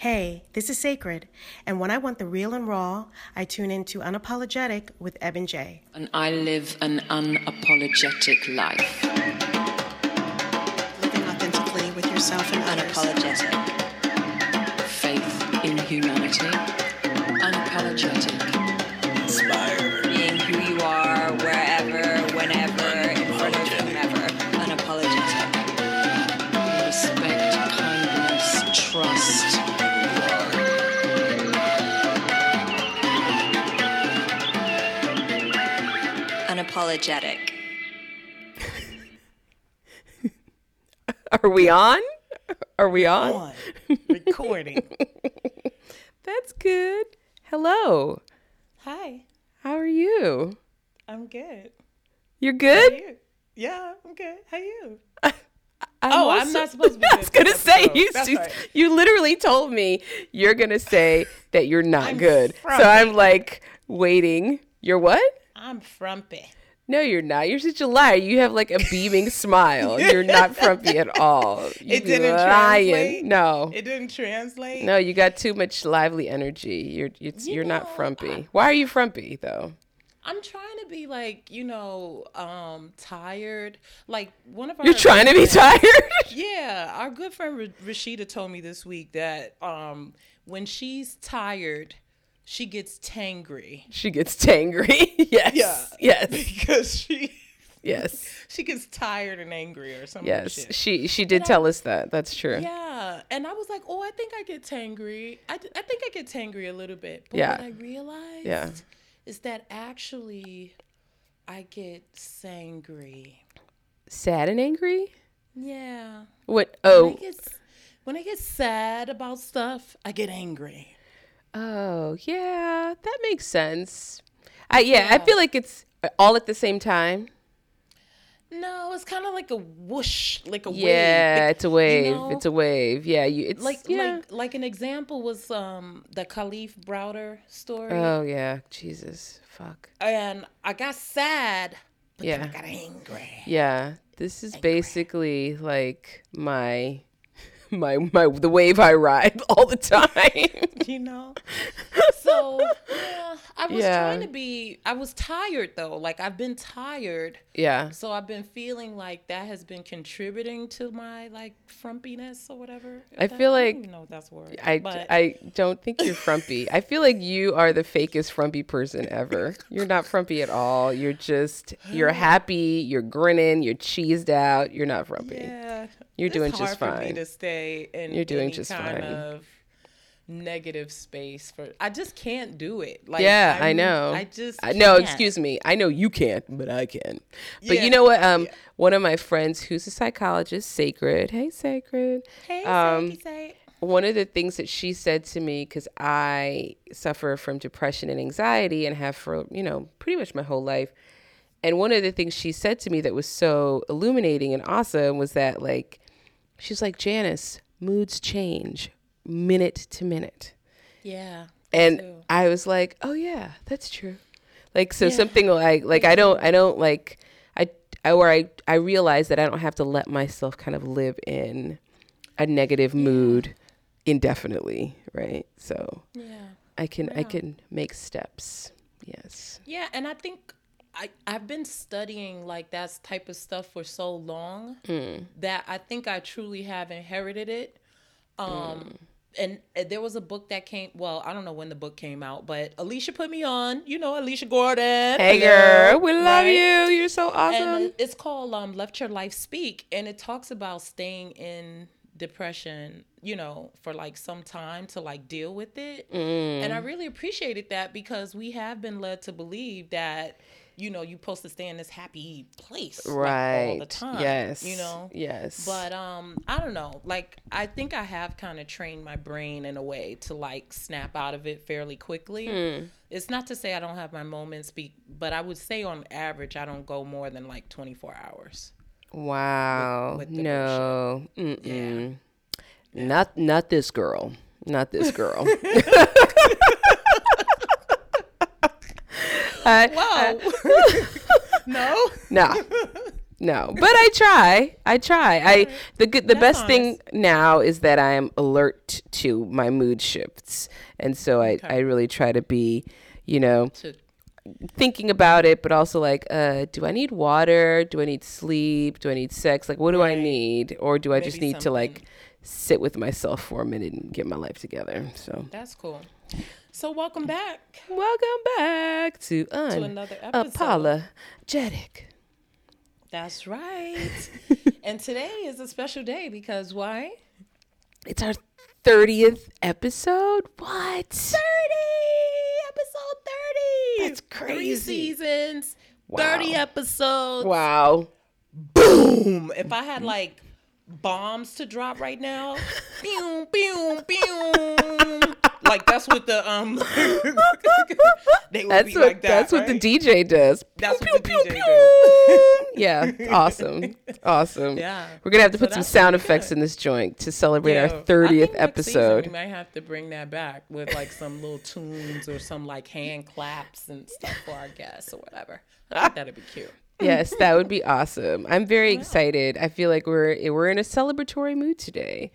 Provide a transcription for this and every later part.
Hey, this is Sacred, and when I want the real and raw, I tune into Unapologetic with Eben J. And I live an unapologetic life. Living authentically with yourself and others. Unapologetic. Faith in humanity. Unapologetic. Are we on? Are we on? On. Recording. That's good. Hello. Hi, How are you? I'm good. You're good? you? Yeah, I'm good. How are you? I'm Oh, I'm not supposed to be I was gonna say episode. you. You- right. You literally told me you're gonna say that you're not I'm good. So. I'm like waiting. You're what? I'm frumpy. No, you're not. You're such a liar. You have like a beaming smile. You're not frumpy at all. You It didn't lying. translate? No. It didn't translate. No, you got too much lively energy. You're it's, You you're not know, frumpy. Why are you frumpy though? I'm trying to be like, you know, um, tired. Like one of our You're trying to be tired. Yeah, our good friend Ra- Rashida told me this week that um, when she's tired, she gets tangry she gets tangry. yes. Yeah. Yes. because she Yes. she gets tired and angry or something. Yes. She she did tell us that. That's true. Yeah, and I was like, oh, I think I get tangry. I, I think I get tangry a little bit. But Yeah. what I realized Yeah. is that actually I get sangry. Sad and angry? Yeah. What When I oh get, when I get sad about stuff, I get angry. Oh yeah, that makes sense. I yeah, I feel like it's all at the same time. No, it's kind of like a whoosh, like a wave. Yeah, it's a wave. you know, it's a wave. Yeah, you it's like yeah. like like an example was um the Kalief Browder story, Oh yeah, Jesus. Fuck. and I got sad, but then Yeah. I got angry. Yeah, this is basically like my my my the wave I ride all the time. You know, so yeah, I was Yeah. trying to be. I was tired though. Like I've been tired, yeah. so I've been feeling like that has been contributing to my like frumpiness or whatever. I That- feel I like don't know that's word. I, but I don't think you're frumpy. I feel like you are the fakest frumpy person ever. You're not frumpy at all. You're just you're happy, you're grinning, you're cheesed out. You're not frumpy. Yeah, You're it's doing just fine. to stay in You're doing just kind fine. of negative space for. I just can't do it. Like yeah, i I'm- know. I just I, no, excuse me. I know you can't, but I can. But Yeah, you know what? Um, one of my friends who's a psychologist, Sacred. Hey, Sacred. Hey, Um, Sadie, one of the things that she said to me because i suffer from depression and anxiety and have for you know pretty much my whole life and one of the things she said to me that was so illuminating and awesome was that like she's like janice moods change minute to minute. Yeah. and too. i was like oh yeah that's true. Like so something like like i don't i don't like i i or i i realize that i don't have to let myself kind of live in a negative mood indefinitely right? So Yeah. i can i can make steps. Yes. Yeah, and I think I I've been studying like that type of stuff for so long Hmm. that I think I truly have inherited it. Um Hmm. and there was a book that came well, I don't know when the book came out, but Alicia put me on, you know, Alicia Gordon. hey Hello, girl we love right? you you're so awesome And it's called um Let Your Life Speak and it talks about staying in depression, you know, for like some time to like deal with it. Mm. And I really appreciated that because we have been led to believe that you know, you're supposed to stay in this happy place like, right all the time. yes You know? yes But um, I don't know. Like, I think I have kind of trained my brain in a way to like snap out of it fairly quickly. Hmm. It's not to say I don't have my moments, be, but I would say on average I don't go more than like 24 hours. wow with the no Mm-mm. not not this girl not this girl I- Wow. no. Nah. no, but I try. I try. I the good the That's best thing now is that I am alert to my mood shifts, and so I I really try to be, you know, To- thinking about it, but also like, uh, do I need water? Do I need sleep? Do I need sex? Like, what do I need? Or do I just Maybe need to like sit with myself for a minute and get my life together? So, That's cool. So welcome back. welcome back to, another episode. Unapologetic. That's right. and today is a special day because why? It's our 30th episode. What? 30 episode 30 That's crazy. Three seasons Wow. 30 episodes Wow. boom if i had like bombs to drop right now boom, pew pew like that's what the um they would That's be what like that, that's what the? DJ does. That's Pew, what the pew, DJ pew, does. yeah, awesome. Awesome. Yeah. We're going to have to So put some sound effects good. in this joint to celebrate Yeah, our 30th next season episode. we might have to bring that back with like some little tunes or some like hand claps and stuff for our guests or whatever. I think that'd be cute. yes, that would be awesome. I'm very excited. I feel like we're we're in a celebratory mood today.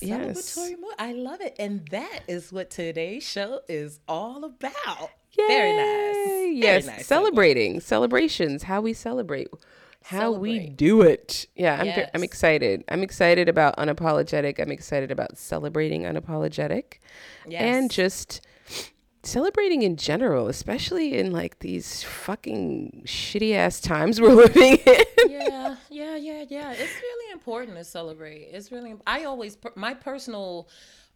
Yes. Mood. I love it. And that is what today's show is all about. Very nice. Yay! Very Yes, nice. celebrating, celebrations, how we celebrate, how we do it. Yeah, I'm ve- I'm excited. I'm excited about unapologetic. I'm excited about celebrating unapologetic, and just celebrating in general, especially in like these fucking shitty ass times we're living in. yeah, yeah, yeah, yeah. It's really important to celebrate. It's really. I always my personal.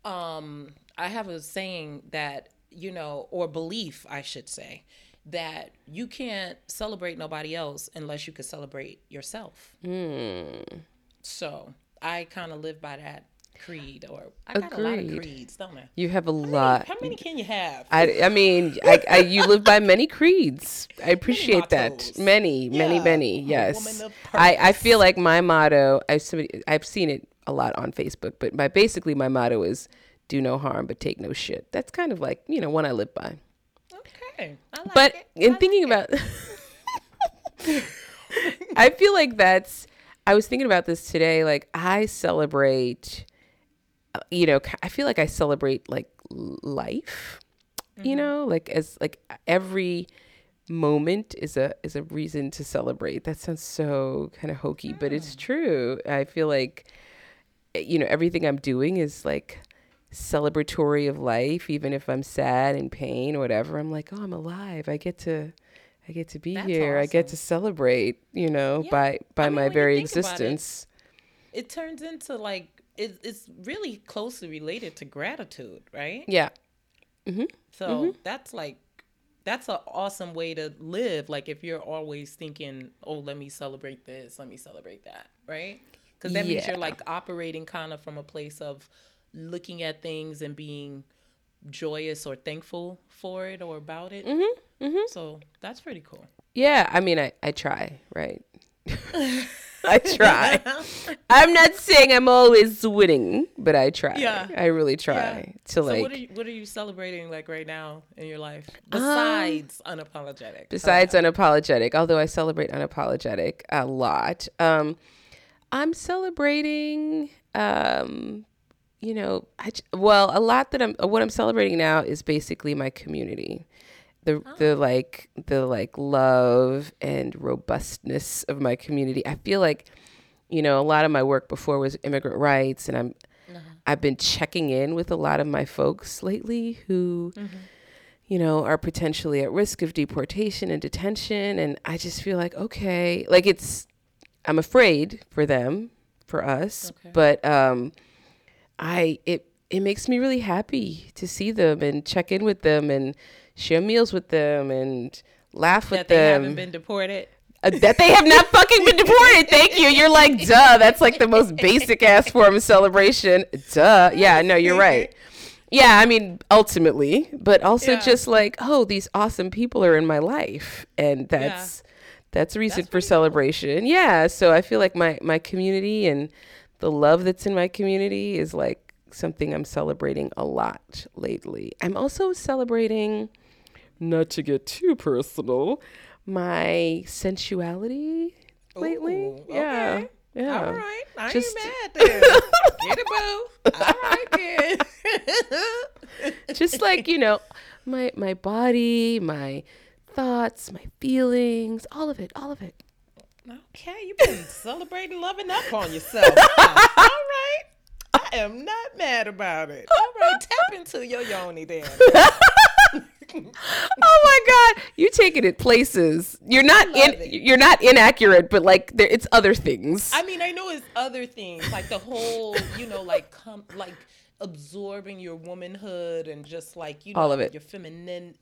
Um, I have a saying that you know, or belief, I should say, that you can't celebrate nobody else unless you can celebrate yourself. So I kind of live by that creed, or I got a lot of creeds, don't I? You have a lot. How many can you have? I, I mean, I, I, you live by many creeds. I appreciate that. Many, many, Yeah. many. A Yes. I, I feel like my motto. I've somebody, I've seen it a lot on Facebook, but my basically my motto is do no harm but take no shit. That's kind of like you know one I live by. okay, I like But it. in I thinking like about, I feel like that's. I was thinking about this today. Like I celebrate, you know, I feel like I celebrate like life. You know, like as like every moment is a is a reason to celebrate. That sounds so kind of hokey, but it's true. I feel like eh, you know everything I'm doing is like celebratory of life even if i'm sad and pain or whatever i'm like oh i'm alive i get to i get to be That's here i get to celebrate you know Yeah. by by I mean, my very existence it turns into like it, it's really closely related to gratitude, right? yeah So Mm-hmm. that's like that's an awesome way to live. Like if you're always thinking, "Oh, let me celebrate this, let me celebrate that," right? Because that means you're like operating kind of from a place of looking at things and being joyous or thankful for it or about it. Mm-hmm. So that's pretty cool. yeah i mean i i try right i try i'm not saying i'm always winning but i try Yeah. i really try to So like what are you what are you celebrating like right now in your life besides unapologetic? Um, besides unapologetic although i celebrate unapologetic a lot um i'm celebrating um you know I, well a lot that i'm what i'm celebrating now is basically my community the the like the like love and robustness of my community i feel like you know a lot of my work before was immigrant rights and i'm i've been checking in with a lot of my folks lately who you know, are potentially at risk of deportation and detention. And I just feel like, okay, like it's, I'm afraid for them, for us, Okay. but um, I, it, it makes me really happy to see them and check in with them and share meals with them and laugh with them that they haven't been deported. Uh, that they have not fucking been deported. Thank you. You're like, duh. That's like the most basic ass form of celebration. Duh. Yeah, no, you're right. Yeah, I mean, ultimately, but also Yeah. just like, oh, these awesome people are in my life, and that's that's a reason That's for pretty cool. celebration. Yeah, so I feel like my my community and the love that's in my community is like something I'm celebrating a lot lately. I'm also celebrating, not to get too personal, my sensuality lately. Ooh, Yeah. okay. Yeah. All right. I Just- ain't mad then. Get it, boo. All right then. Just like, you know, my my body, my thoughts, my feelings, all of it, all of it. okay, you've been celebrating loving up on yourself. huh? All right. I am not mad about it. All right, tap into your yoni then. Oh my god, you taking it at places. You're not in it. you're not inaccurate, but like there it's other things. I mean, I know it's other things like the whole, you know, like come like absorbing your womanhood and just like you know All of it. your feminine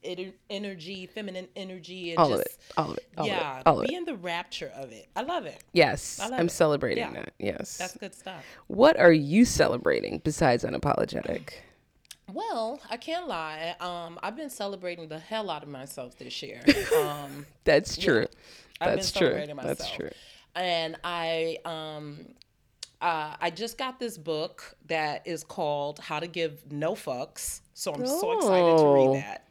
energy, feminine energy, and all just of it. All of it. All yeah, of it. All of be it. in the rapture of it. I love it. Yes. I love I'm it. celebrating Yeah. that. Yes. That's good stuff. what are you celebrating besides unapologetic? Well, I can't lie. Um, I've been celebrating the hell out of myself this year. Um, That's true. I've been true. celebrating myself. That's true. And I um uh, I just got this book that is called How to Give No Fucks. So I'm so excited to Oh. read that.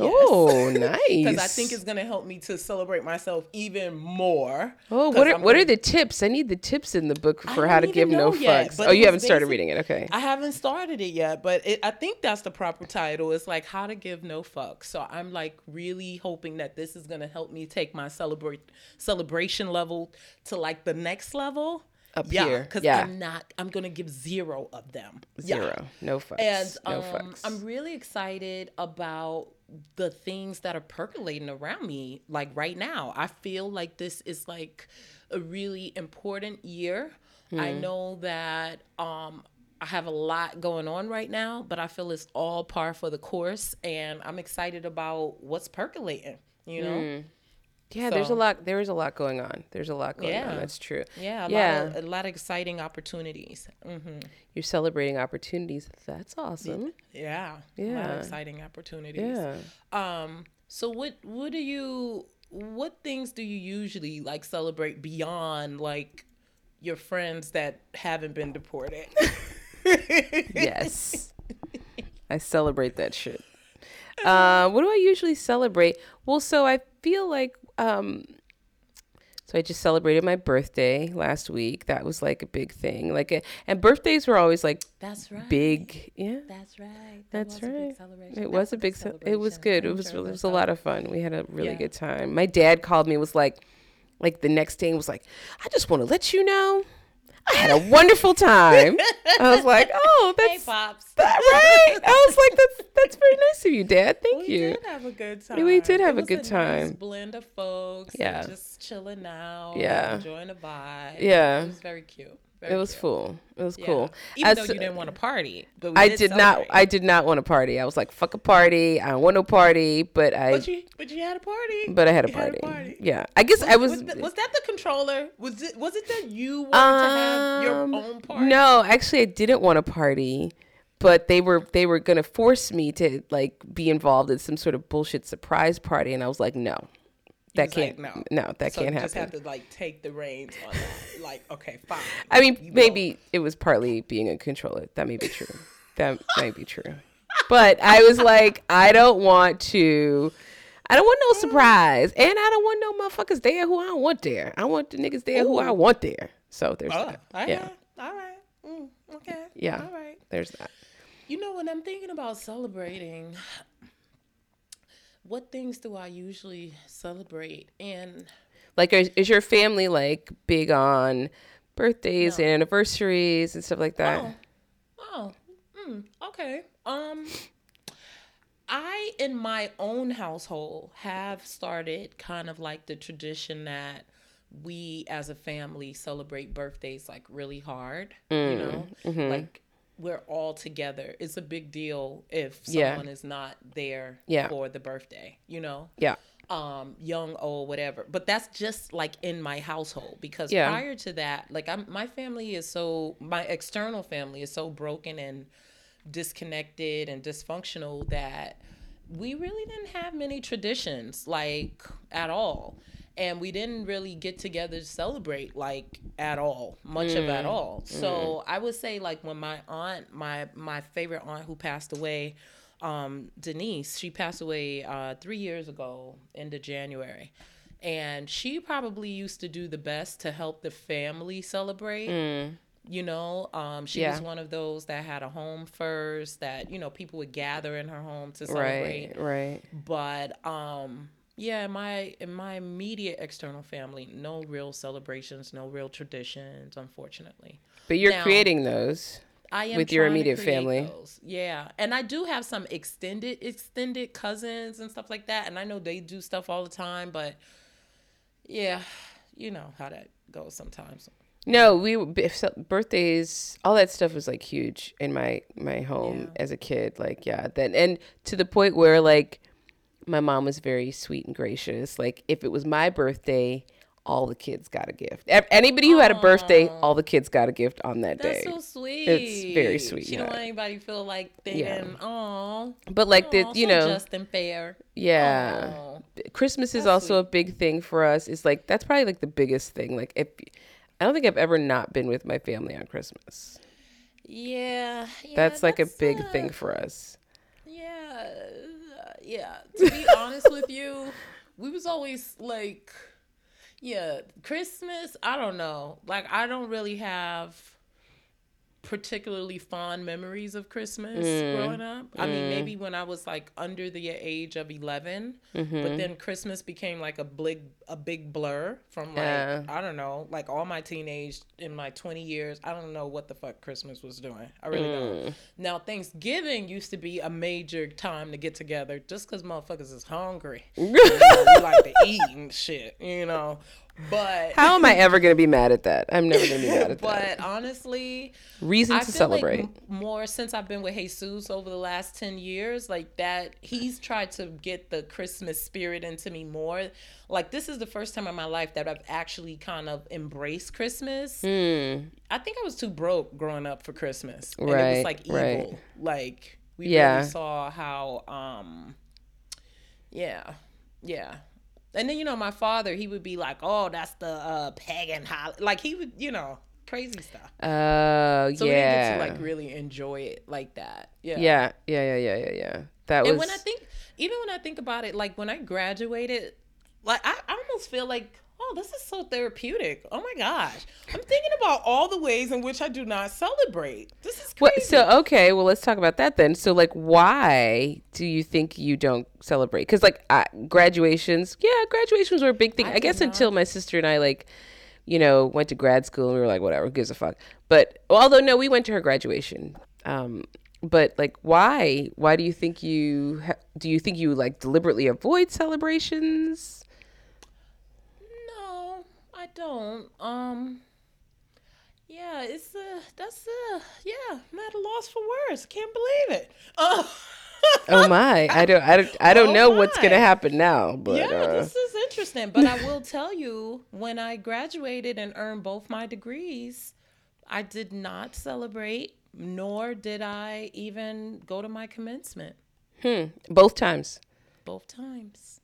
Oh, nice. Because I think it's gonna help me to celebrate myself even more. Oh, what are I'm what gonna- are the tips? I need the tips in the book for I how to give no yet, fucks. Oh, you haven't started reading it. Okay. I haven't started it yet, but it, I think that's the proper title. It's like how to give no fucks. So I'm like really hoping that this is gonna help me take my celebrate celebration level to like the next level. Up yeah, here, because yeah. I'm not. I'm gonna give zero of them. Yeah. Zero. No fucks. And no um, fucks. I'm really excited about the things that are percolating around me. Like right now, I feel like this is like a really important year. I Hmm. know that um, I have a lot going on right now, but I feel it's all par for the course, and I'm excited about what's percolating. You know, Hmm. Yeah, there's a lot. There is a lot going on. There's a lot going Yeah. on. That's true. yeah, a yeah. lot of, a lot of exciting opportunities. hmm You're celebrating opportunities. That's awesome. Yeah, a lot Yeah. of exciting opportunities. Yeah. Um. So what what do you what things do you usually like celebrate beyond like your friends that haven't been deported? Yes. I celebrate that shit. Uh, what do I usually celebrate? Well, so I feel like um so I just celebrated my birthday last week. That was like a big thing. Like and birthdays were always like That's right. big, yeah. That's right. That That's was a big right. celebration. It That was a big. Ce- it was good. It I'm was. sure It was a lot of fun. We had a really Yeah. good time. My dad called me. Was like, like the next day was like, I just want to let you know, I had a wonderful time. I was like, oh, Hey, pops. that right. I was like, that's that's very nice of you, Dad. Thank We you. We did have a good time. We did have It a good nice time. blend of folks. Yeah. Yeah. Just chilling out. Yeah. Enjoying the vibe. Yeah. It was very cute. Very It was cool. It was Yeah. cool. Even As- though you didn't want to party, but I did did not. I did not want to party. I was like, fuck a party. I don't want no party. But I. But you, but you had a party. but I had a You party. Yeah. I guess I was. Was, th- was that the controller? Was it? Was it that you wanted to have your Um, own party? No, actually, I didn't want a party, but they were they were gonna force me to like be involved in some sort of bullshit surprise party, and I was like, no, that can't, no. no, that so can't happen. you just have to like take the reins on that. like, okay, fine. I mean, You maybe it was partly being a controller. That may be true. that might be true. But I was like, I don't want to. I don't want no surprise, and I don't want no motherfuckers there who I don't want there. I want the niggas there who I want there. So there's Oh, that. all right, Yeah, all right, mm, okay, Yeah. all right. there's that. You know, when I'm thinking about celebrating, what things do I usually celebrate? And Like, is, is your family like big on birthdays and anniversaries and stuff like that? Oh, oh, mm, okay. Um, I in my own household have started kind of like the tradition that we as a family celebrate birthdays like really hard. You Mm, know, mm-hmm. like we're all together. It's a big deal if Yeah. someone is not there Yeah. for the birthday. You know, Yeah. um young old whatever but that's just like in my household because Yeah. prior to that like i'm my family is so my external family is so broken and disconnected and dysfunctional that we really didn't have many traditions like at all and we didn't really get together to celebrate like at all much of at all so i would say like when my aunt my my favorite aunt who passed away um denise she passed away uh three years ago into january and she probably used to do the best to help the family celebrate. You know, um, she was Mm. One of those that had a home first. That you know people would gather in her home to celebrate Right, right. but um yeah in my in my immediate external family no real celebrations no real traditions unfortunately But you're Now- creating those. i am With your immediate family. those. yeah and i do have some extended extended cousins and stuff like that and i know they do stuff all the time but yeah you know how that goes sometimes No, we birthdays, all that stuff was like huge in my my home as a kid. Like yeah, then and to the point where like my mom was very sweet and gracious. Like if it was my birthday, all the kids got a gift. Anybody who had a birthday, all the kids got a gift on that that's day. That's so sweet It's very sweet, she don't yeah. want anybody to feel like thinking oh But like the you know, just and fair yeah. Aw. Christmas is also a big thing for us. It's like that's probably like the biggest thing. Like if I don't think I've ever not been with my family on Christmas. Yeah, yeah, That's like a big uh, thing for us. Yeah, uh, yeah. To be honest with you, we was always like, yeah, Christmas. I don't know. Like, I don't really have particularly fond memories of Christmas Mm. growing up. I mean, maybe when I was like under the age of 11, Mm-hmm. but then Christmas became like a big a big blur from like Yeah. I don't know, like all my teenage in my 20 years, I don't know what the fuck Christmas was doing. I really Mm. don't. Now, Thanksgiving used to be a major time to get together just cuz motherfuckers is hungry. you know, we like to eat and shit, you know. But How am I ever going to be mad at that? I'm never going to be mad at that. but honestly, Reason I to celebrate. like more since I've been with Jesus over the last 10 years, like that, he's tried to get the Christmas spirit into me more. Like, this is the first time in my life that I've actually kind of embraced Christmas. Hmm. I think I was too broke growing up for Christmas. And it Right, was like evil. right. Like, we Yeah. really saw how, um, yeah, yeah. And then, you know, my father, he would be like, oh, that's the uh, pagan holiday. Like, he would, you know, crazy stuff. Oh, So we didn't yeah. get to like really enjoy it like that. Yeah. yeah, yeah, yeah, yeah, yeah, yeah. That was And when I think, even when I think about it, like when I graduated, like I, I almost feel like, oh, this is so therapeutic. Oh my gosh, I'm thinking about all the ways in which I do not celebrate. This is crazy. What, so okay, well let's talk about that then. So like, why do you think you don't celebrate? Because like I, graduations, yeah, graduations were a big thing. I, guess until my sister and I like, you know, went to grad school and we were like, whatever, who gives a fuck. But although no, we went to her graduation. Um, but like, why? Why do you think you ha- do you think you like deliberately avoid celebrations? Don't. Um. Yeah, it's uh that's uh yeah, I'm at a loss for words. Can't believe it. Uh, Oh my, I don't, I don't, I don't Oh know what's gonna happen now. But yeah, uh, this is interesting. But I will tell you, when I graduated and earned both my degrees, I did not celebrate, nor did I even go to my commencement. Hmm. Both times. Both times.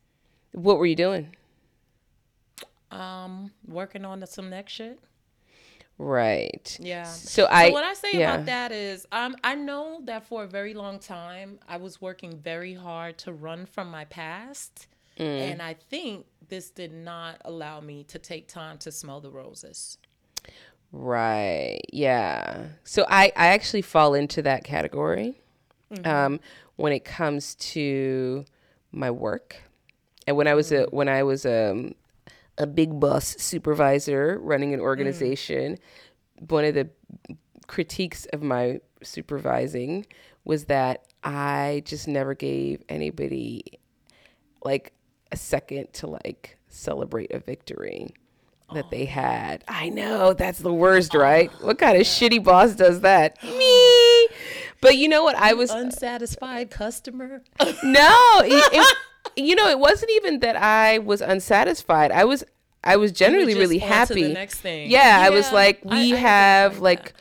What were you doing? Um, working on some next shit. Right. Yeah. So I. so what I say yeah. about that is, um, I know that for a very long time I was working very hard to run from my past, Mm. and I think this did not allow me to take time to smell the roses. Right. Yeah. So I, I actually fall into that category um, when it comes to my work. And when I was a when I was um, a big boss supervisor running an mm. organization, one of the critiques of my supervising was that I just never gave anybody like a second to like celebrate a victory that they oh. had. I know that's the worst, right? Oh, what kind of shitty boss does that? Me. But you know what? I was Unsatisfied customer. no, it, it- you know, it wasn't even that I was unsatisfied. I was I was generally just really on to the happy. next thing. Yeah, I was like, we I get have like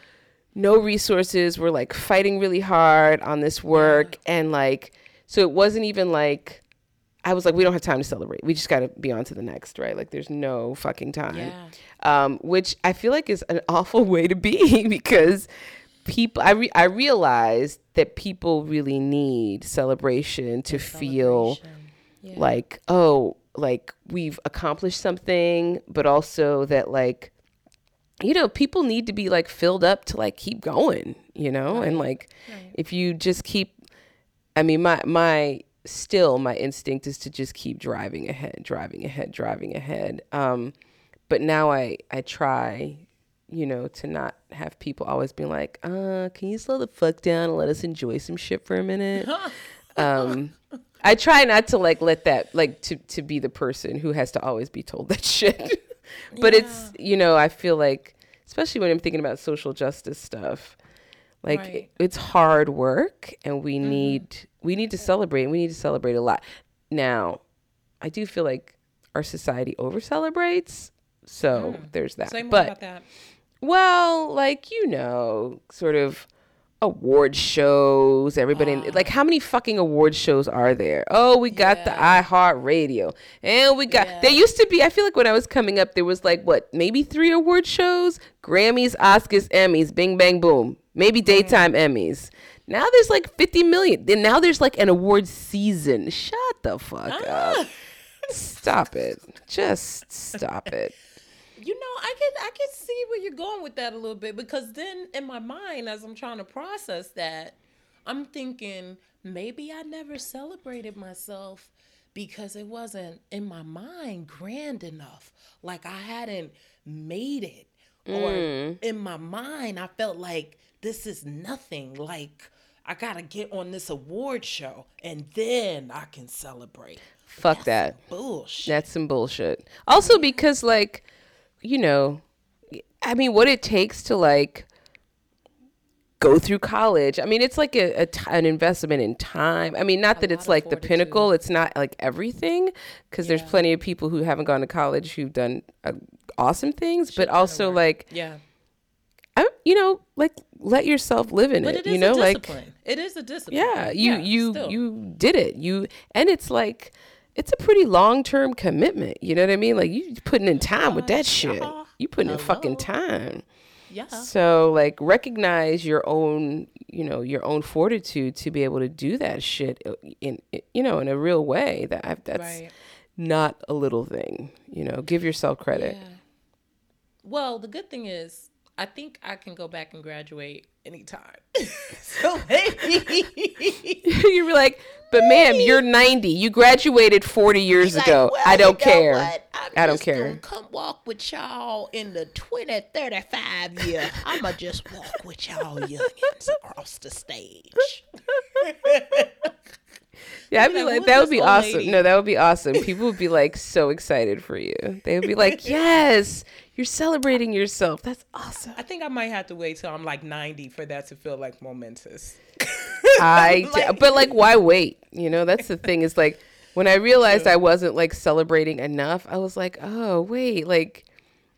no resources. We're like fighting really hard on this work, and like, so it wasn't even like. I was like, we don't have time to celebrate. We just got to be on to the next, right? Like, there's no fucking time. Yeah. Um, which I feel like is an awful way to be because people, I, re- I realized that people really need celebration to feel like, oh, like we've accomplished something, but also that like you know, people need to be like filled up to like keep going, you know? And like if you just keep I mean my my still my instinct is to just keep driving ahead, driving ahead, driving ahead. Um but now I I try you know, to not have people always being like, uh, can you slow the fuck down and let us enjoy some shit for a minute? um, I try not to like let that like to to be the person who has to always be told that shit. but it's you know, I feel like especially when I'm thinking about social justice stuff, like Right. it- it's hard work and we need we need to celebrate and we need to celebrate a lot. Now, I do feel like our society over celebrates. So there's that. Say more but about that. Well, like you know, sort of award shows. Everybody like ah. how many fucking award shows are there? Oh, we got the iHeart Radio, and we got. There used to be. I feel like when I was coming up, there was like what maybe three award shows: Grammys, Oscars, Emmys, Bing Bang Boom, maybe daytime Emmys. Now there's like 50 million. Then now there's like an award season. Shut the fuck up. Ah. Stop it. Just stop it. You know, I can I can see where you're going with that a little bit because then in my mind, as I'm trying to process that, I'm thinking maybe I never celebrated myself because it wasn't in my mind grand enough. Like I hadn't made it. Or mm. in my mind, I felt like this is nothing. Like I gotta get on this award show and then I can celebrate. Fuck that. Bullshit. That's some bullshit. Also because like, you know, I mean what it takes to like go through college. I mean it's like a, a t- an investment in time. I mean not that it's like the pinnacle, it's not like everything because there's plenty of people who haven't gone to college who've done uh, awesome things, but also like yeah. I, you know, like let yourself live in But it, it is you know, a like discipline. it is a discipline. yeah you you still. you did it you and it's like it's a pretty long-term commitment you know what i mean? Like you putting in time with that shit. yeah. you putting in fucking time. Yeah. so like recognize your own you know your own fortitude to be able to do that shit uh, in, you know in a real way. That I've, that's Right. not a little thing you know? Give yourself credit. Well, the good thing is, I think I can go back and graduate anytime. so maybe. you're like but ma'am you're 90 you graduated 40 years Like, ago well, i don't you know care? I'm don't just care. Gonna come walk with y'all in the 2035 year. I'ma just walk with y'all youngins across the stage. Yeah, I'd be like, like, that would be awesome. lady?" No, that would be awesome. People would be like so excited for you. They would be like, yes, you're celebrating yourself. That's awesome. I think I might have to wait till I'm like 90 for that to feel like momentous. I, Like- but like, why wait? You know, that's the thing is like, when I realized I wasn't like celebrating enough, I was like, oh, wait, like,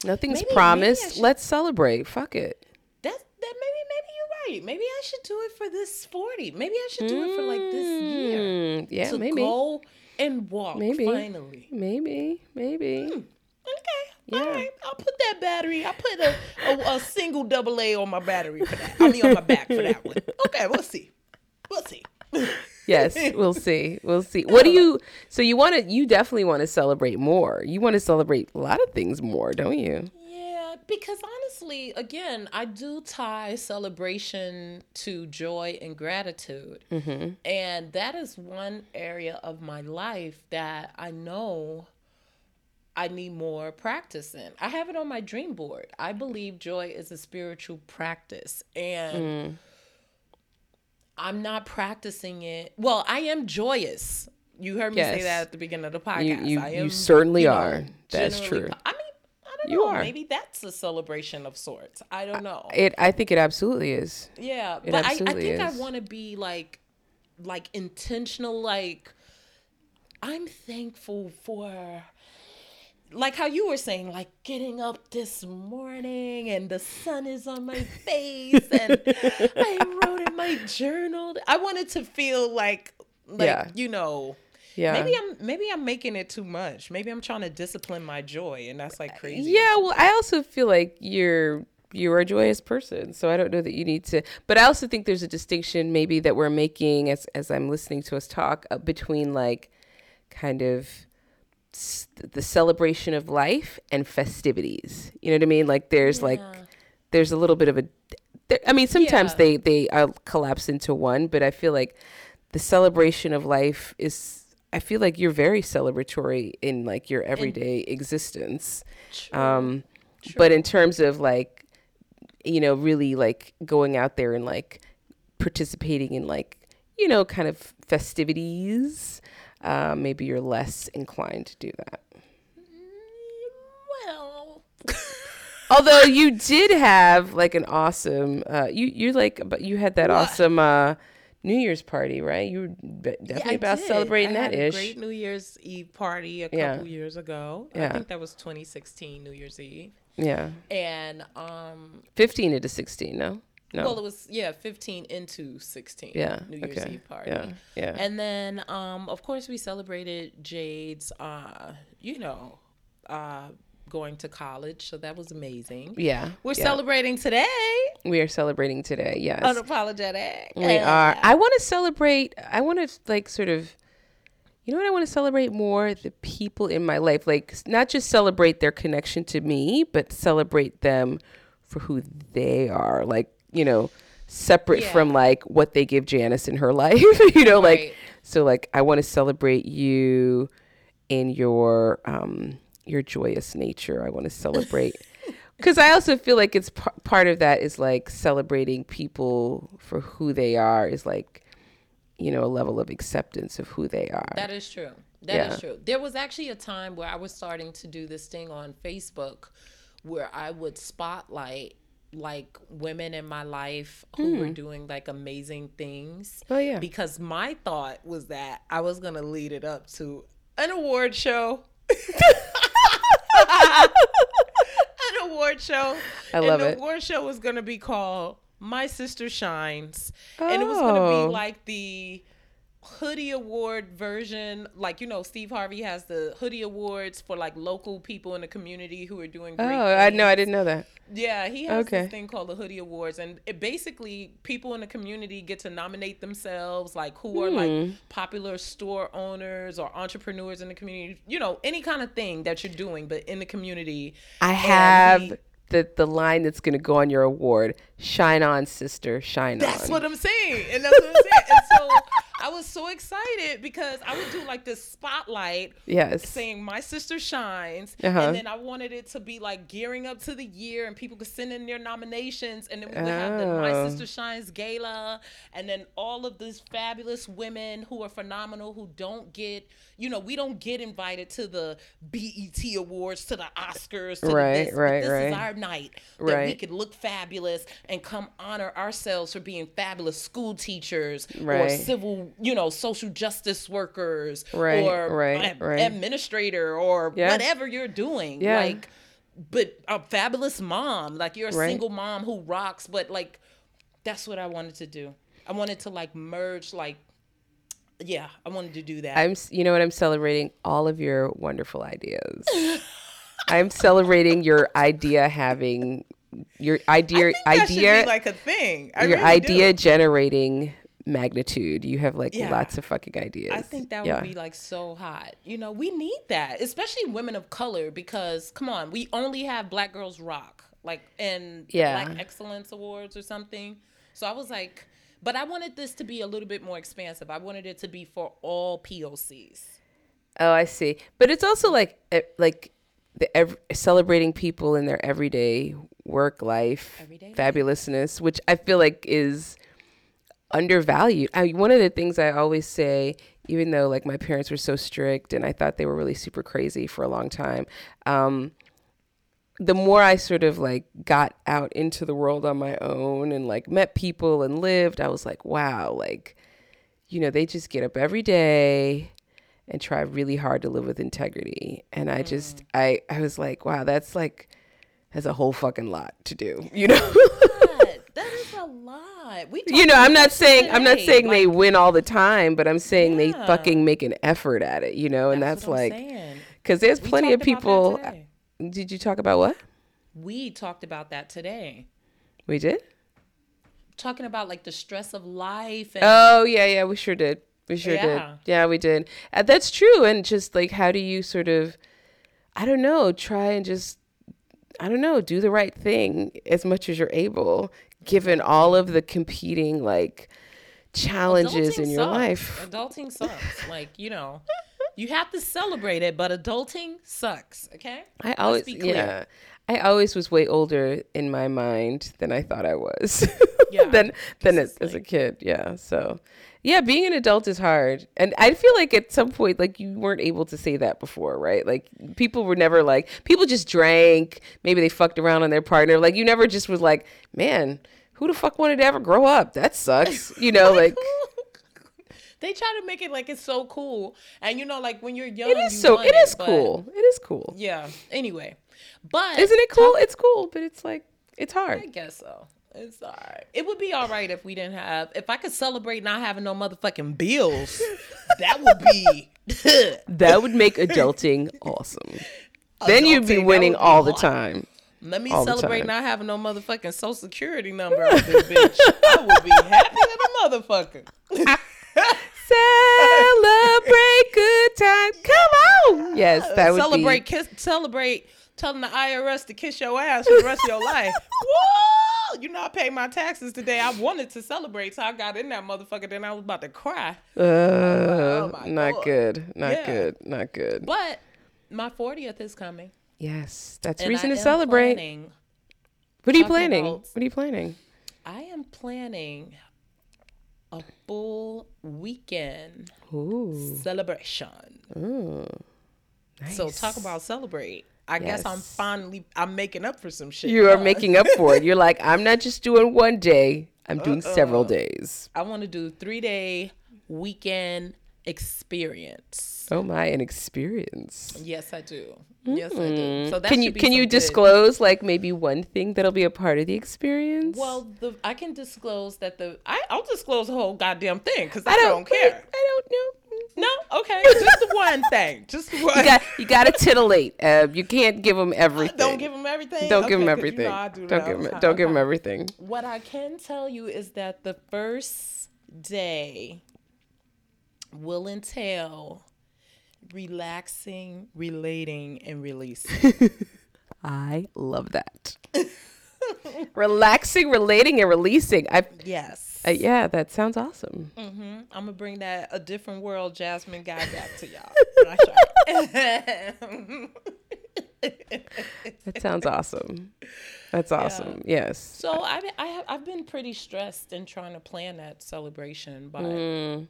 nothing's Maybe- maybe promised. should- Let's celebrate. Fuck it. That that maybe maybe you're right. Maybe I should do it for this 40. Maybe I should do it for like this year. Mm, yeah, to maybe. go and walk Maybe. finally. Maybe, maybe. Okay. All right. I'll put that battery. I'll put a, a, a single double A on my battery for that. I mean on my back for that one. Okay, we'll see. We'll see. Yes, we'll see. We'll see. What do you? So you want to? You definitely want to celebrate more. You want to celebrate a lot of things more, don't you? Yeah, because honestly, again, I do tie celebration to joy and gratitude. Mm-hmm. And that is one area of my life that I know I need more practice in. I have it on my dream board. I believe joy is a spiritual practice. And mm. I'm not practicing it. Well, I am joyous. You heard me say Yes. that at the beginning of the podcast. you- I you am, certainly know, are. That's true. I mean, I don't You know. are. Maybe that's a celebration of sorts. I don't know. It. I think it absolutely is. yeah, it but I, I think I want to be like, like intentional. Like, I'm thankful for. Like how you were saying, like getting up this morning and the sun is on my face and I wrote in my journal. I wanted to feel like, like Yeah. you know, Yeah. Maybe I'm maybe I'm making it too much. Maybe I'm trying to discipline my joy, and that's like crazy. Yeah, well, I also feel like you're you're a joyous person, so I don't know that you need to. But I also think there's a distinction maybe that we're making as as I'm listening to us talk uh, between like kind of the celebration of life and festivities. You know what I mean? Like there's like there's a little bit of a there, I mean sometimes Yeah. they they uh, collapse into one, but I feel like the celebration of life is I feel like you're very celebratory in like your everyday existence. Um but in terms of like you know really like going out there and like participating in like you know kind of festivities uh, maybe you're less inclined to do that Well, although you did have like an awesome uh you you're like but you had that awesome uh new year's party right you were definitely I about did. celebrating I that had a ish great New Year's Eve party a Yeah. couple years ago. Yeah. I think that was 2016 New Year's Eve. yeah And um 15 into 16 no no well it was yeah 15 into 16 yeah New Year's okay. Eve party. yeah yeah And then um of course we celebrated Jade's uh you know uh going to college, so that was amazing. yeah We're yeah. celebrating today. we are celebrating today yes Unapologetic. We are. I want to celebrate. I want to like sort of, you know what? I want to celebrate more the people in my life. Like not just celebrate their connection to me, but celebrate them for who they are. Like you know, separate Yeah. from like what they give Janice in her life. you know, Right. like so. Like I want to celebrate you in your um your joyous nature. I want to celebrate. Because I also feel like it's p- part of that is like celebrating people for who they are is like, you know, a level of acceptance of who they are. That is true. That is Yeah. true. There was actually a time where I was starting to do this thing on Facebook where I would spotlight like women in my life who hmm. were doing like amazing things. Oh, yeah. Because my thought was that I was going to lead it up to an award show. an award show. I love and the it. award show was going to be called My Sister Shines. And it was going to Oh. be like the hoodie award version like you know steve harvey has the hoodie awards for like local people in the community who are doing great oh, great I know. I didn't know that. Yeah, he has Okay. this thing called the Hoodie Awards, and it basically people in the community get to nominate themselves, like who are Hmm. like popular store owners or entrepreneurs in the community. You know, any kind of thing that you're doing, but in the community. I And have he- the the line that's going to go on your award. Shine on, sister. Shine on That's what I'm saying, and that's what I'm saying. and so I was so excited because I would do like this spotlight yes. saying my sister shines Uh-huh. and then i wanted it to be like gearing up to the year and people could send in their nominations and then we would have the my Oh. sister shines gala and then all of these fabulous women who are phenomenal who don't get you know we don't get invited to the BET awards to the oscars to Right, the this, right, this right. is our night that we Right. could look fabulous and come honor ourselves for being fabulous school teachers or civil you know social justice workers Right, or right, ad- right. administrator or Yeah. whatever you're doing. Yeah. Like, but a fabulous mom. Like you're a Right. single mom who rocks. But like, that's what I wanted to do. I wanted to like merge. Like, yeah, I wanted to do that. I'm, you know what? I'm celebrating all of your wonderful ideas. I'm celebrating your idea having, your idea, idea, like a thing. I your really idea do. generating magnitude. You have like Yeah. lots of fucking ideas. I think that Yeah. would be like so hot. You know, we need that, especially women of color, because come on, we only have Black Girls Rock, like and Yeah. Black Excellence Awards or something. So I was like, but I wanted this to be a little bit more expansive. I wanted it to be for all POCs. Oh, I see. But it's also like like the ev- celebrating people in their everyday work life, Everyday life. fabulousness, which I feel like is undervalued. I, one of the things I always say, even though like my parents were so strict and I thought they were really super crazy for a long time, um, the more I sort of like got out into the world on my own and like met people and lived, I was like, wow, like, you know, they just get up every day and try really hard to live with integrity. And I just, I, I was like, wow, that's like, that's a whole fucking lot to do, you know? a lot. We you know, I'm not saying, I'm not today, saying they win all the time, but I'm saying they fucking make an effort at it, you know? And that's, what like, cause there's We plenty of people. Did you talk about what? We talked about that today. We did? Talking about like the stress of life and Oh, yeah, yeah, we sure did. We sure Yeah. did. Yeah, we did. Uh, that's true. And just like, how do you sort of, I don't know, try and just, I don't know, do the right thing as much as you're able, given all of the competing like challenges Adulting in your sucks. life. Adulting sucks. like, you know, you have to celebrate it, but adulting sucks, okay? I always, be clear. yeah, I always was way older in my mind than I thought I was. Yeah, than than as, as a kid. Yeah. So, yeah, being an adult is hard, and I feel like at some point, like you weren't able to say that before, right? Like people were never like people just drank. Maybe they fucked around on their partner. Like you never just was like, man, who the fuck wanted to ever grow up? That sucks. You know, like. They try to make it like it's so cool. And you know, like when you're young, It is you so. It is but- cool. It is cool. Yeah. Anyway. But Isn't it cool? It's cool, but it's like it's hard. I guess so. It's all right. It would be all right if we didn't have, if I could celebrate not having no motherfucking bills. that would be. That would make adulting awesome. Then you'd be winning be all the time. Let me celebrate not having no motherfucking social security number out this bitch. I would be happy as a motherfucker. Celebrate good time. Come on. Yes, that would celebrate, be. kiss, celebrate, telling the IRS to kiss your ass for the rest of your life. Whoa! You know, I paid my taxes today. I wanted to celebrate, so I got in that motherfucker. Then I was about to cry. Uh, Oh my not God. good. Not Yeah. good. Not good. But my 40th is coming. Yes, that's and reason I to celebrate. planning- What are you planning? about- What are you planning? I am planning a full weekend Ooh, celebration. So talk about celebrate. I guess I'm finally I'm making up for some shit. You are huh? making up for it. You're like, I'm not just doing one day. I'm doing Uh-uh. several days. I want to do three day weekend experience. Oh my, an experience. Yes, I do. Yes, I do. Hmm. So that Can you can you good- disclose like maybe one thing that'll be a part of the experience? Well, the I can disclose that the I, I'll disclose the whole goddamn thing because I, I don't, care. I don't know. No, okay, just the one thing, just one. You got you got to titillate. You can't give them everything. don't give them everything. Don't give Okay, them 'cause you everything. know do don't give them. Don't give them everything. What I can tell you is that the first day will entail relaxing, relating, and releasing. I love that. Relaxing, relating, and releasing. I yes. uh, yeah, that sounds awesome. I'm gonna bring that a different world Jasmine Guy back to y'all. That sounds awesome. That's awesome. Yes. so I I have I've been pretty stressed in trying to plan that celebration, but Mm.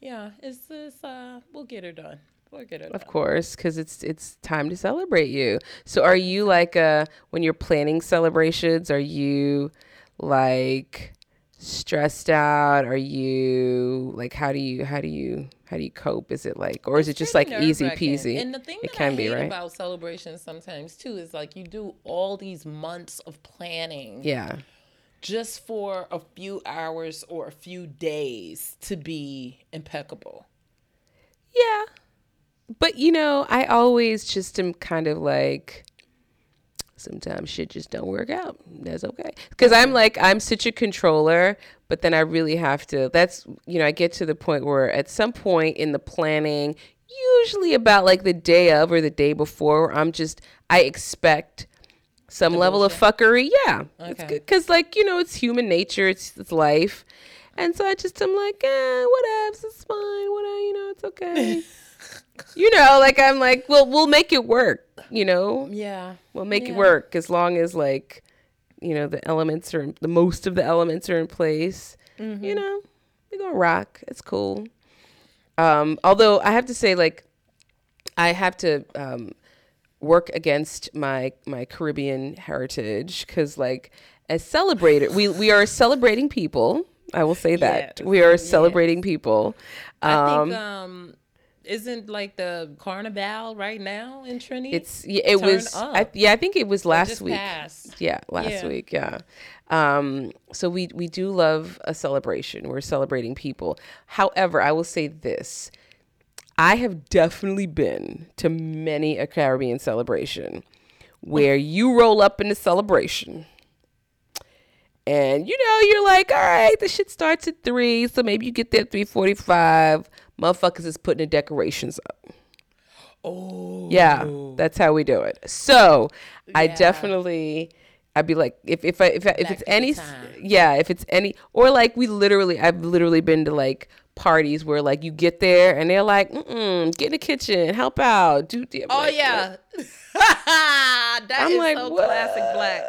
Yeah, it's this uh we'll get her done. We'll get her done. Of done. course, because it's it's time to celebrate you. So, are you like uh when you're planning celebrations? Are you like stressed out? Are you like how do you how do you how do you cope? Is it like or is it just like easy peasy? And the thing it that can I be right. about celebrations sometimes too is like you do all these months of planning yeah. Just for a few hours or a few days to be impeccable. Yeah. But you know, I always just am kind of like sometimes shit just don't work out. That's okay. Cuz I'm like I'm such a controller, but then I really have to that's you know, I get to the point where at some point in the planning, usually about like the day of or the day before, I'm just I expect some level of fuckery. Yeah. It's Okay. good cuz like, you know, it's human nature, it's it's life. And so I just I'm like, eh, whatevs, it's fine. What you know, it's okay. you know, like I'm like, well, we'll make it work. You know, Yeah. we'll make it work as long as like, you know, the elements are the most of the elements are in place. Mm-hmm. You know, we gonna rock. It's cool. Um, although I have to say, like, I have to um, work against my my Caribbean heritage because, like, as celebrated, we we are celebrating people. I will say that Yes, we are yes. celebrating people. I Um, think um isn't like the carnival right now in Trinidad? it's yeah, it was I, yeah I think it was last just week. passed. Yeah, last Yeah. week. Yeah. Um, so we we do love a celebration. We're celebrating people. However, I will say this: I have definitely been to many a Caribbean celebration where you roll up in the celebration And you know, you're like, all right, the shit starts at three, so maybe you get there at three forty-five. Motherfuckers is putting the decorations up. Oh. Yeah, that's how we do it. So I definitely, I'd be like, if if I, if I, if Back it's any, time. yeah, if it's any, or like we literally, I've literally been to like parties where like you get there and they're like, Mm-mm, get in the kitchen, help out, do. I'm Oh like, yeah. That I'm is like, so what? classic black.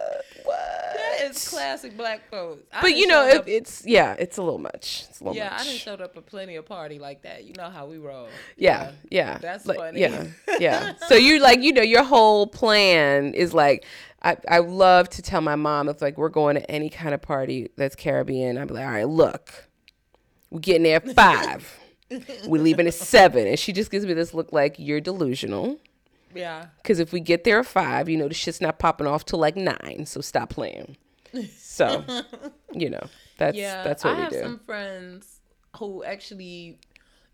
What? That is classic black folks. I But you know, if up- it's yeah, it's a little much. It's a little yeah, much. I didn't showed up at plenty of party like that. You know how we roll. Yeah, yeah. That's like, funny. Yeah, yeah. So you like, you know, your whole plan is like, I, I love to tell my mom if like we're going to any kind of party that's Caribbean, be like, all right, look, we're getting there at five. we're leaving at seven. And she just gives me this look like you're delusional. Yeah. Because if we get there at five, you know, the shit's not popping off till like nine. So stop playing. So, you know, that's Yeah. that's what I we have do. some friends who actually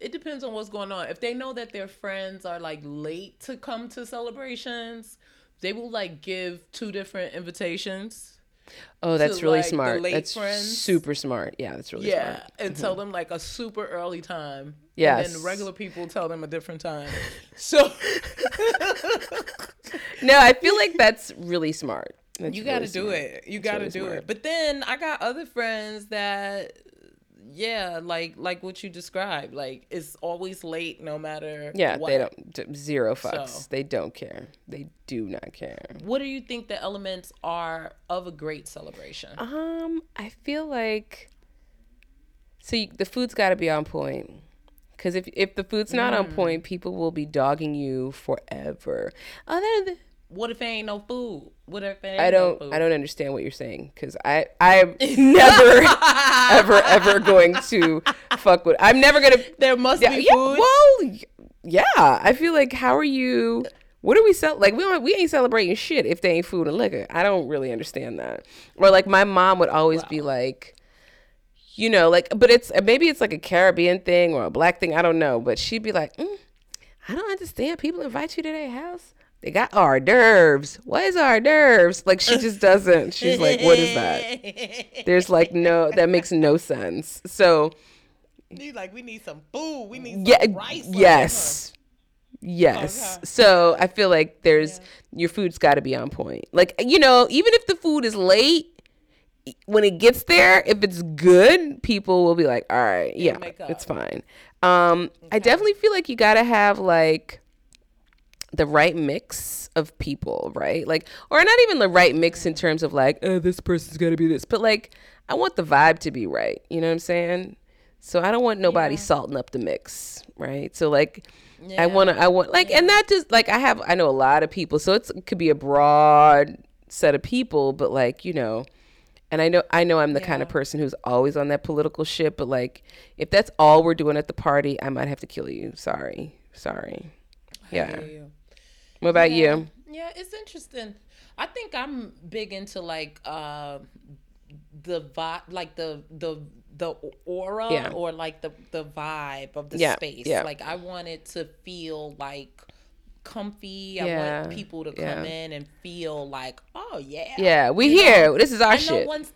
it depends on what's going on. If they know that their friends are like late to come to celebrations, they will like give two different invitations. Oh, that's to, really like, smart. That's friends. super smart. Yeah, that's really Yeah, smart. and mm-hmm. tell them like a super early time. And then regular people tell them a different time. So No, I feel like that's really smart. That's you got to really do smart. it. You got to really do smart. it. But then I got other friends that yeah, like like what you described. Like it's always late no matter Yeah, what. they don't zero fucks. So- They don't care. They do not care. What do you think the elements are of a great celebration? Um, I feel like so you, the food's got to be on point. Because if if the food's not on Mm. point, people will be dogging you forever. Other than What if there ain't no food? What if there ain't I don't no food? I don't understand what you're saying because I I'm never ever ever going to fuck with. I'm never gonna There must Yeah, be yeah. food. Well, yeah. I feel like how are you? What are we sell? Like we don't, we ain't celebrating shit if they ain't food and liquor. I don't really understand that. Or like my mom would always be like, you know, like, but it's maybe it's like a Caribbean thing or a black thing. I don't know. But she'd be like, mm, I don't understand. People invite you to their house. They got hors d'oeuvres. What is hors d'oeuvres? Like she just doesn't. She's like, what is that? There's like no. That makes no sense. So You like we need some food. We need some yeah rice. yes yes Okay. so i feel like there's your food's got to be on point like you know even if the food is late when it gets there if it's good people will be like all right yeah it's fine um i definitely feel like you gotta have like the right mix of people, right? Like, or not even the right mix in terms of like, oh, this person's to be this, but like, I want the vibe to be right. You know what I'm saying? So I don't want nobody salting up the mix, right? So like, I want to, I want like, and that just like I have, I know a lot of people, so it's, it could be a broad set of people, but like, you know, and I know I know I'm the kind of person who's always on that political shit, but like if that's all we're doing at the party, I might have to kill you. Sorry. Sorry. Yeah. hear you. What about Yeah. you? Yeah, it's interesting. I think I'm big into like uh, the vibe, like the the the aura Yeah. or like the the vibe of the Yeah, space. yeah. Like I want it to feel like comfy. I Yeah, want people to come in and feel like, oh yeah, Yeah, we You know, here. This is our I shit. once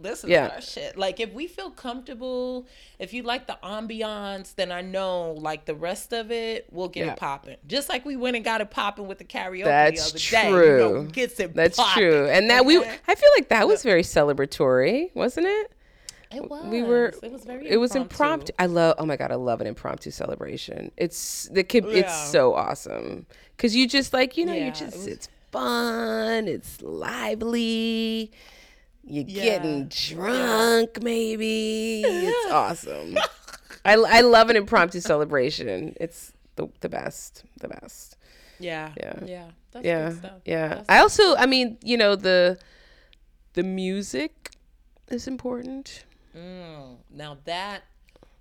this is Yeah. our shit. Like if we feel comfortable, if you like the ambiance, then I know like the rest of it, we'll get Yeah. it popping. Just like we went and got it popping with the karaoke That's the other day. You know, true. gets it That's popping. true. And that we I feel like that was very celebratory, wasn't it? it was. We were It was very. It was impromptu. I love Oh my god, I love an impromptu celebration. It's the kid Yeah. it's so awesome. Cuz you just like, you know, Yeah, you it just was- it's fun, it's lively. You're getting drunk maybe. It's awesome. I I love an impromptu celebration. It's the the best. The best. Yeah. Yeah. Yeah. That's yeah good stuff. yeah That's i also i mean you know the the music is important Mm, now that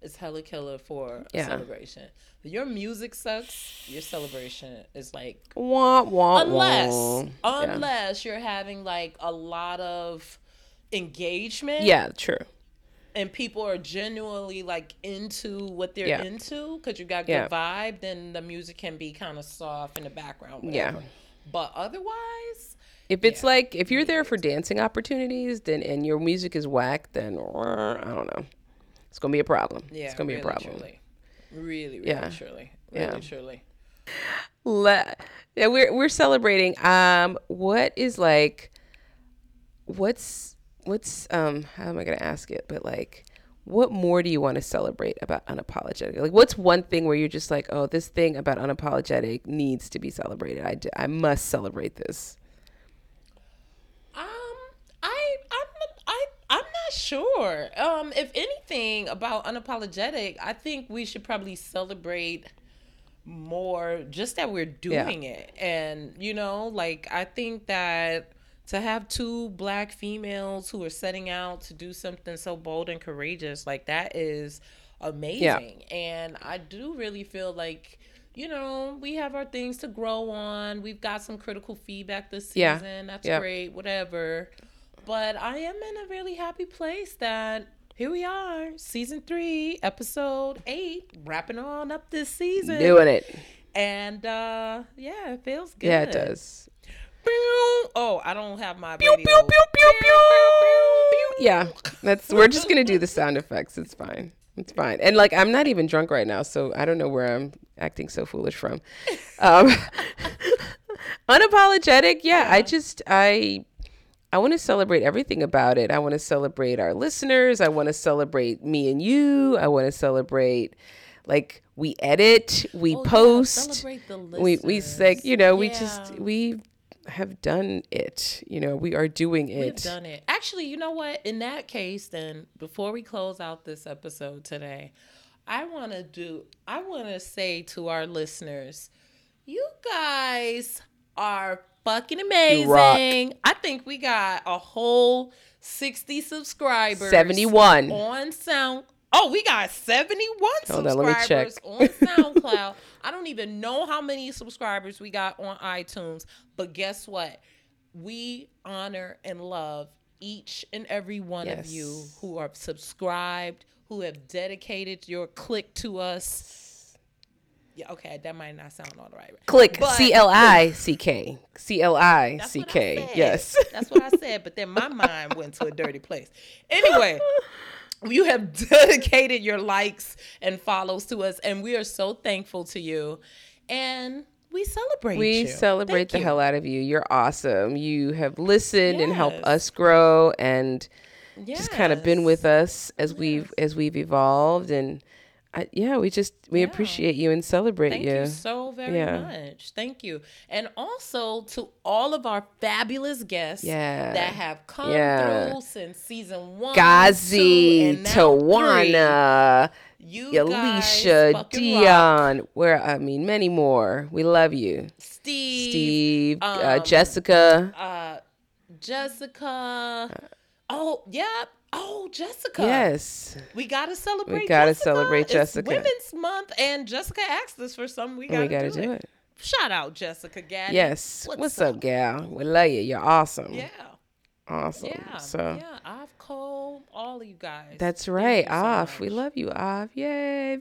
is hella killer for a Yeah. celebration. Your music sucks, your celebration is like wah, wah, unless wah. Yeah. unless you're having like a lot of engagement yeah true and people are genuinely like into what they're Yeah. into because you got good Yeah. vibe then the music can be kind of soft in the background Yeah. but otherwise If it's like if you're there for dancing opportunities, then and your music is whack, then I don't know. It's gonna be a problem. Yeah, it's gonna be a problem. Truly. Really, really, Yeah. truly, really, Yeah. truly. Le- yeah, we're we're celebrating. Um, what is like, what's what's um, how am I gonna ask it? But like, what more do you want to celebrate about unapologetic? Like, what's one thing where you're just like, oh, this thing about unapologetic needs to be celebrated. I d- I must celebrate this. Um, I, I'm, I, I'm not sure. Um, if anything about unapologetic, I think we should probably celebrate more just that we're doing it, and you know, like I think that to have two black females who are setting out to do something so bold and courageous, like that is amazing, and I do really feel like. You know, we have our things to grow on. We've got some critical feedback this season Yeah. That's Yep. great, whatever. But I am in a really happy place that here we are, season three, episode eight, wrapping on up this season. Doing it. And uh yeah, it feels good. Yeah, it does. Pew! Oh, I don't have my radio. Yeah, that's. We're just gonna do the sound effects. It's fine. It's fine. And like, I'm not even drunk right now, so I don't know where I'm acting so foolish from. Um, unapologetic. Yeah, I just I I want to celebrate everything about it. I want to celebrate our listeners. I want to celebrate me and you. I want to celebrate like we edit, we Oh, yeah, post, celebrate the we we like you know we just we have done it. You know we are doing it. We've done it. Actually, you know what? In that case, then before we close out this episode today, I want to do. I want to say to our listeners, you guys are fucking amazing. I think we got a whole sixty subscribers. 71. on Sound. Oh, we got 71 Hold on, let me check. subscribers on SoundCloud. I don't even know how many subscribers we got on iTunes, but guess what? We honor and love each and every one of you who are subscribed, who have dedicated your click to us. Yeah, okay, that might not sound all right. Click C L I C K C L I C K. Yes. That's what I said, but then my mind went to a dirty place. Anyway, you have dedicated your likes and follows to us, and we are so thankful to you. And we celebrate We you. celebrate Thank the you. hell out of you. You're awesome. You have listened and helped us grow and just kind of been with us as we've as we've evolved and I, yeah, we just we appreciate you and celebrate Thank you. you so very Yeah. much. Thank you. And also to all of our fabulous guests Yeah. that have come Yeah. through since season one. Gazi, two, and now three. Tawana, You Alicia, fucking rock. Dion, where I mean many more. We love you. Steve, Steve, uh, um, Jessica. uh, Jessica. Oh, yep. Oh, Jessica. yes. We gotta celebrate. We gotta celebrate Jessica. It's. Women's Month, and Jessica asked us for something. We got to do, do it. it. Shout out, Jessica Gaddy. Yes. What's, up, gal? We love you. You're awesome. Yeah. Awesome. Yeah. So yeah. I've Cole, all of you guys. that's right. so Off. We love you, Off. Yay.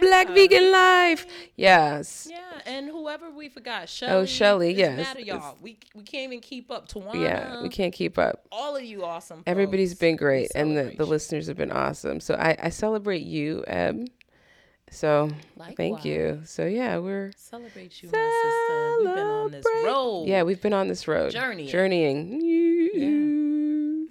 Black Yeah. vegan life. Yes. Yeah, and whoever we forgot, oh, Shelly. Shelley, it's yes, it's- y'all. We we can't even keep up. to one. Yeah. We can't keep up. All of you awesome. Everybody's folks. been great, and the, the listeners have been awesome. So I, I celebrate you, Eb. So thank you. So yeah, we're Celebrate you, my sister. We've been on this road. Yeah, we've been on this road. Journeying. Journeying.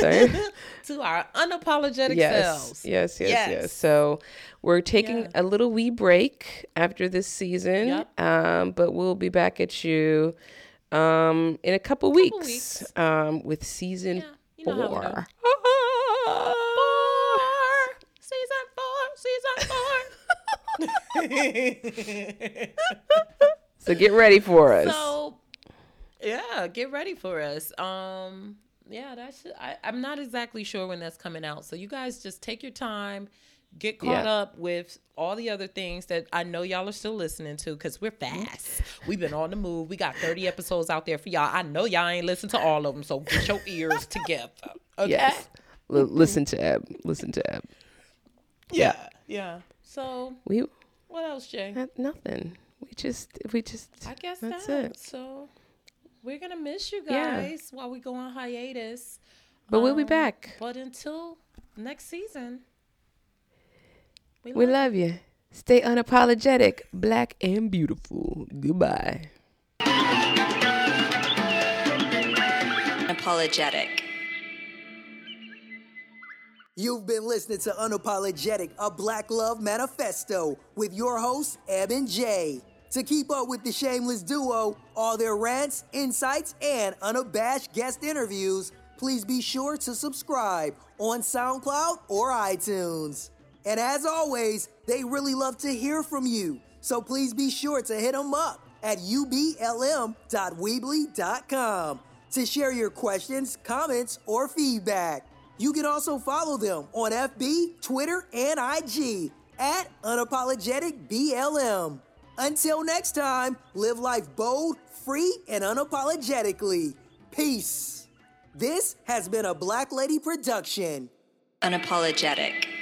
Sorry. to our unapologetic yes, selves. yes, yes, yes, Yes. So we're taking Yeah. a little wee break after this season, Yep. um, but we'll be back at you um, in a couple, weeks, weeks. Um, with season Yeah, you know how we do. four. Four, season four, So get ready for us. so, yeah, get ready for us. Um, yeah, that's. I, I'm not exactly sure when that's coming out. So you guys just take your time, get caught Yeah. up with all the other things that I know y'all are still listening to because we're fast. We've been on the move. We got 30 episodes out there for y'all. I know y'all ain't listened to all of them, so get your ears together. Okay. yes. L- listen to Eb. Listen to Eb. Yeah. Yeah. So We what else, Jay? had nothing. We just we just I guess that's that. it. So We're gonna miss you Yeah. guys while we go on hiatus. But we'll be Um, back. But until next season, we love, We love you. Stay unapologetic, black and beautiful. Goodbye. Unapologetic. You've been listening to Unapologetic, a Black Love Manifesto with your hosts, Eb and Jay. To keep up with the Shameless Duo, all their rants, insights, and unabashed guest interviews, please be sure to subscribe on SoundCloud or iTunes. And as always, they really love to hear from you, so please be sure to hit them up at ublm.weebly.com to share your questions, comments, or feedback. You can also follow them on FB, Twitter, and IG at unapologeticblm. Until next time, live life bold, free, and unapologetically. Peace. This has been a Black Lady production. Unapologetic.